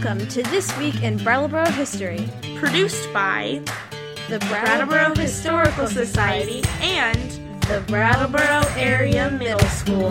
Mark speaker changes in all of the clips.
Speaker 1: Welcome to This Week in Brattleboro History,
Speaker 2: produced by
Speaker 1: the
Speaker 2: Brattleboro Historical Society and
Speaker 1: the Brattleboro Area Middle School.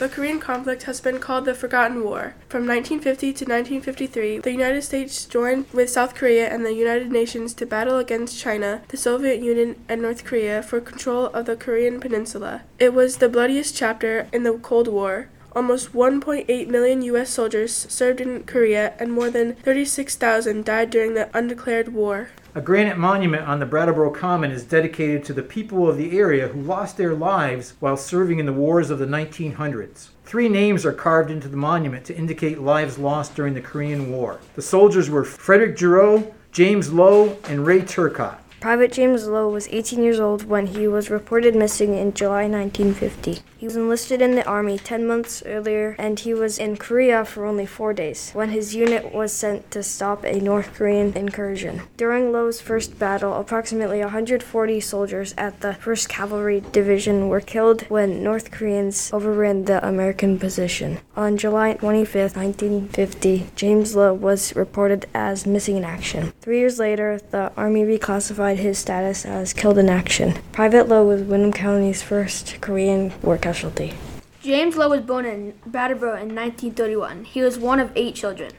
Speaker 3: The Korean conflict has been called the Forgotten War. From 1950 to 1953, the United States joined with South Korea and the United Nations to battle against China, the Soviet Union, and North Korea for control of the Korean peninsula. It was the bloodiest chapter in the Cold War. Almost 1.8 million U.S. soldiers served in Korea, and more than 36,000 died during the undeclared war.
Speaker 4: A granite monument on the Brattleboro Common is dedicated to the people of the area who lost their lives while serving in the wars of the 1900s. Three names are carved into the monument to indicate lives lost during the Korean War. The soldiers were Frederick Giroux, James Lowe, and Ray Turcotte.
Speaker 5: Private James Lowe was 18 years old when he was reported missing in July 1950. He was enlisted in the Army 10 months earlier and he was in Korea for only four days when his unit was sent to stop a North Korean incursion. During Lowe's first battle, approximately 140 soldiers at the 1st Cavalry Division were killed when North Koreans overran the American position. On July 25, 1950, James Lowe was reported as missing in action. Three years later, the Army reclassified his status as killed in action. Private Lowe was Windham County's first Korean war casualty.
Speaker 6: James Lowe was born in Brattleboro in 1931. He was one of eight children.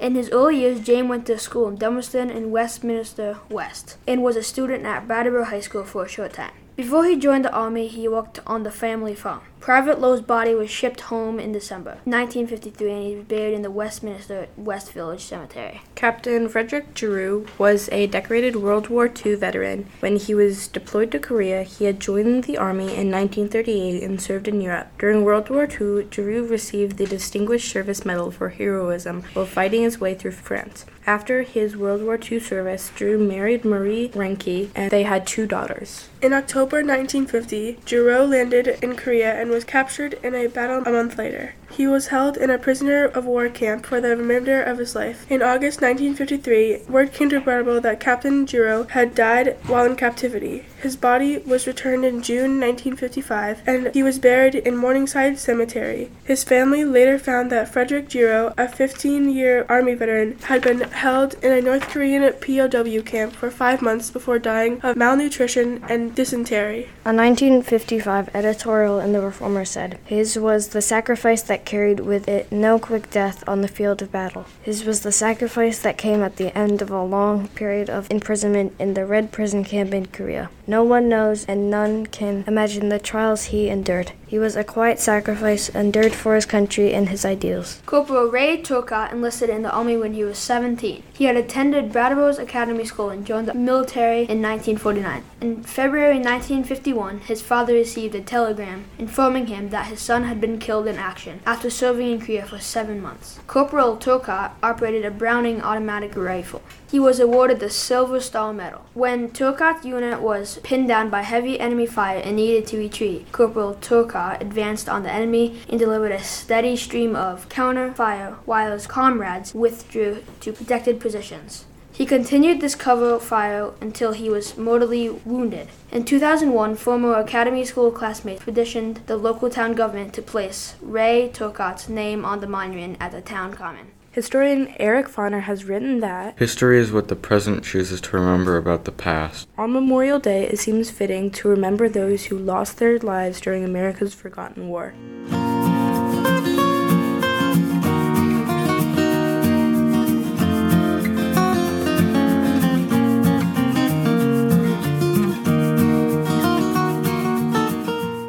Speaker 6: In his early years, James went to school in Dummerston and Westminster West and was a student at Brattleboro High School for a short time. Before he joined the Army, he worked on the family farm. Private Lowe's body was shipped home in December 1953 and he was buried in the Westminster West Village Cemetery.
Speaker 2: Captain Frederick Giroux was a decorated World War II veteran. When he was deployed to Korea, he had joined the Army in 1938 and served in Europe. During World War II, Giroux received the Distinguished Service Medal for heroism while fighting his way through France. After his World War II service, Giroux married Marie Renke and they had two daughters.
Speaker 3: In October 1950, Giroux landed in Korea and was captured in a battle a month later. He was held in a prisoner of war camp for the remainder of his life. In August 1953, word came to Brattleboro that Captain Giroux had died while in captivity. His body was returned in June 1955 and he was buried in Morningside Cemetery. His family later found that Frederick Giroux, a 15 year Army veteran, had been held in a North Korean POW camp for five months before dying of malnutrition and dysentery.
Speaker 5: A 1955 editorial in The Reformer said, His was the sacrifice that carried with it no quick death on the field of battle. His was the sacrifice that came at the end of a long period of imprisonment in the Red Prison camp in Korea. No one knows and none can imagine the trials he endured. He was a quiet sacrifice endured for his country and his ideals.
Speaker 6: Corporal Ray Turcotte enlisted in the Army when he was 17. He had attended Brattleboro's Academy School and joined the military in 1949. In February 1951, his father received a telegram informing him that his son had been killed in action after serving in Korea for seven months. Corporal Turcotte operated a Browning automatic rifle. He was awarded the Silver Star Medal. When Turcotte's unit was pinned down by heavy enemy fire and needed to retreat, Corporal Turcotte advanced on the enemy and delivered a steady stream of counter fire while his comrades withdrew to protected positions. He continued this cover fire until he was mortally wounded. In 2001, former Academy School classmates petitioned the local town government to place Ray Turcotte's name on the monument at the town common.
Speaker 2: Historian Eric Foner has written that
Speaker 7: History is what the present chooses to remember about the past.
Speaker 2: On Memorial Day, it seems fitting to remember those who lost their lives during America's Forgotten War.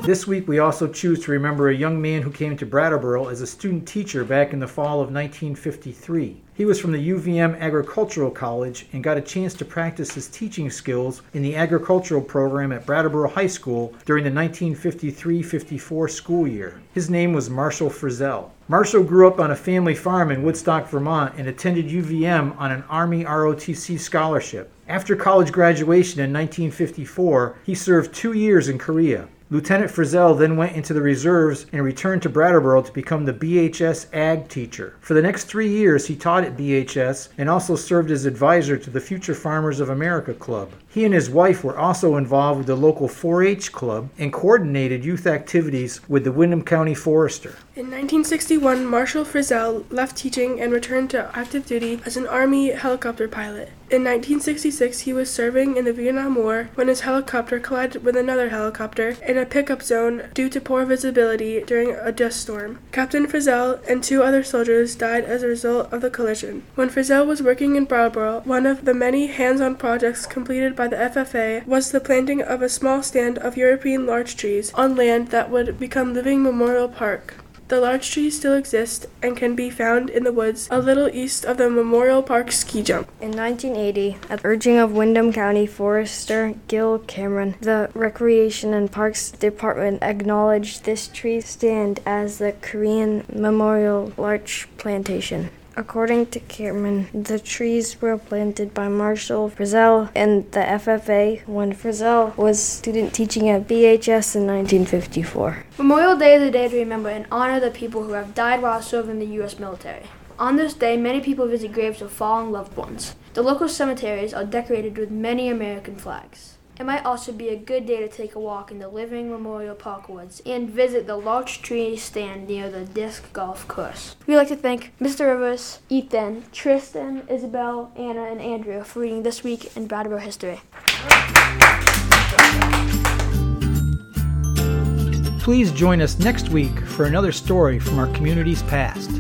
Speaker 4: This week, we also choose to remember a young man who came to Brattleboro as a student teacher back in the fall of 1953. He was from the UVM Agricultural College and got a chance to practice his teaching skills in the agricultural program at Brattleboro High School during the 1953 54 school year. His name was Marshall Frizzell. Marshall grew up on a family farm in Woodstock, Vermont, and attended UVM on an Army ROTC scholarship. After college graduation in 1954, he served two years in Korea. Lieutenant Frizzell then went into the reserves and returned to Brattleboro to become the BHS Ag teacher. For the next three years, he taught at BHS and also served as advisor to the Future Farmers of America Club. He and his wife were also involved with the local 4 H club and coordinated youth activities with the Windham County Forester.
Speaker 3: In 1961, Marshall Frizzell left teaching and returned to active duty as an Army helicopter pilot. In 1966, he was serving in the Vietnam War when his helicopter collided with another helicopter in a pickup zone due to poor visibility during a dust storm. Captain Frizzell and two other soldiers died as a result of the collision. When Frizzell was working in Brattleboro, one of the many hands on projects completed by the FFA was the planting of a small stand of European larch trees on land that would become Living Memorial Park. The larch trees still exist and can be found in the woods a little east of the Memorial Park ski jump.
Speaker 5: In 1980, at the urging of Windham County Forester Gil Cameron, the Recreation and Parks Department acknowledged this tree stand as the Korean Memorial Larch Plantation. According to Cameron, the trees were planted by Marshall Frizzell and the FFA when Frizzell was student teaching at BHS in 1954.
Speaker 6: Memorial Day is a day to remember and honor the people who have died while serving the U.S. military. On this day, many people visit graves of fallen loved ones. The local cemeteries are decorated with many American flags. It might also be a good day to take a walk in the Living Memorial Park woods and visit the larch tree stand near the disc golf course. We'd like to thank Mr. Rivers, Ethan, Tristan, Isabel, Anna, and Andrew for reading This Week in Brattleboro History.
Speaker 4: Please join us next week for another story from our community's past.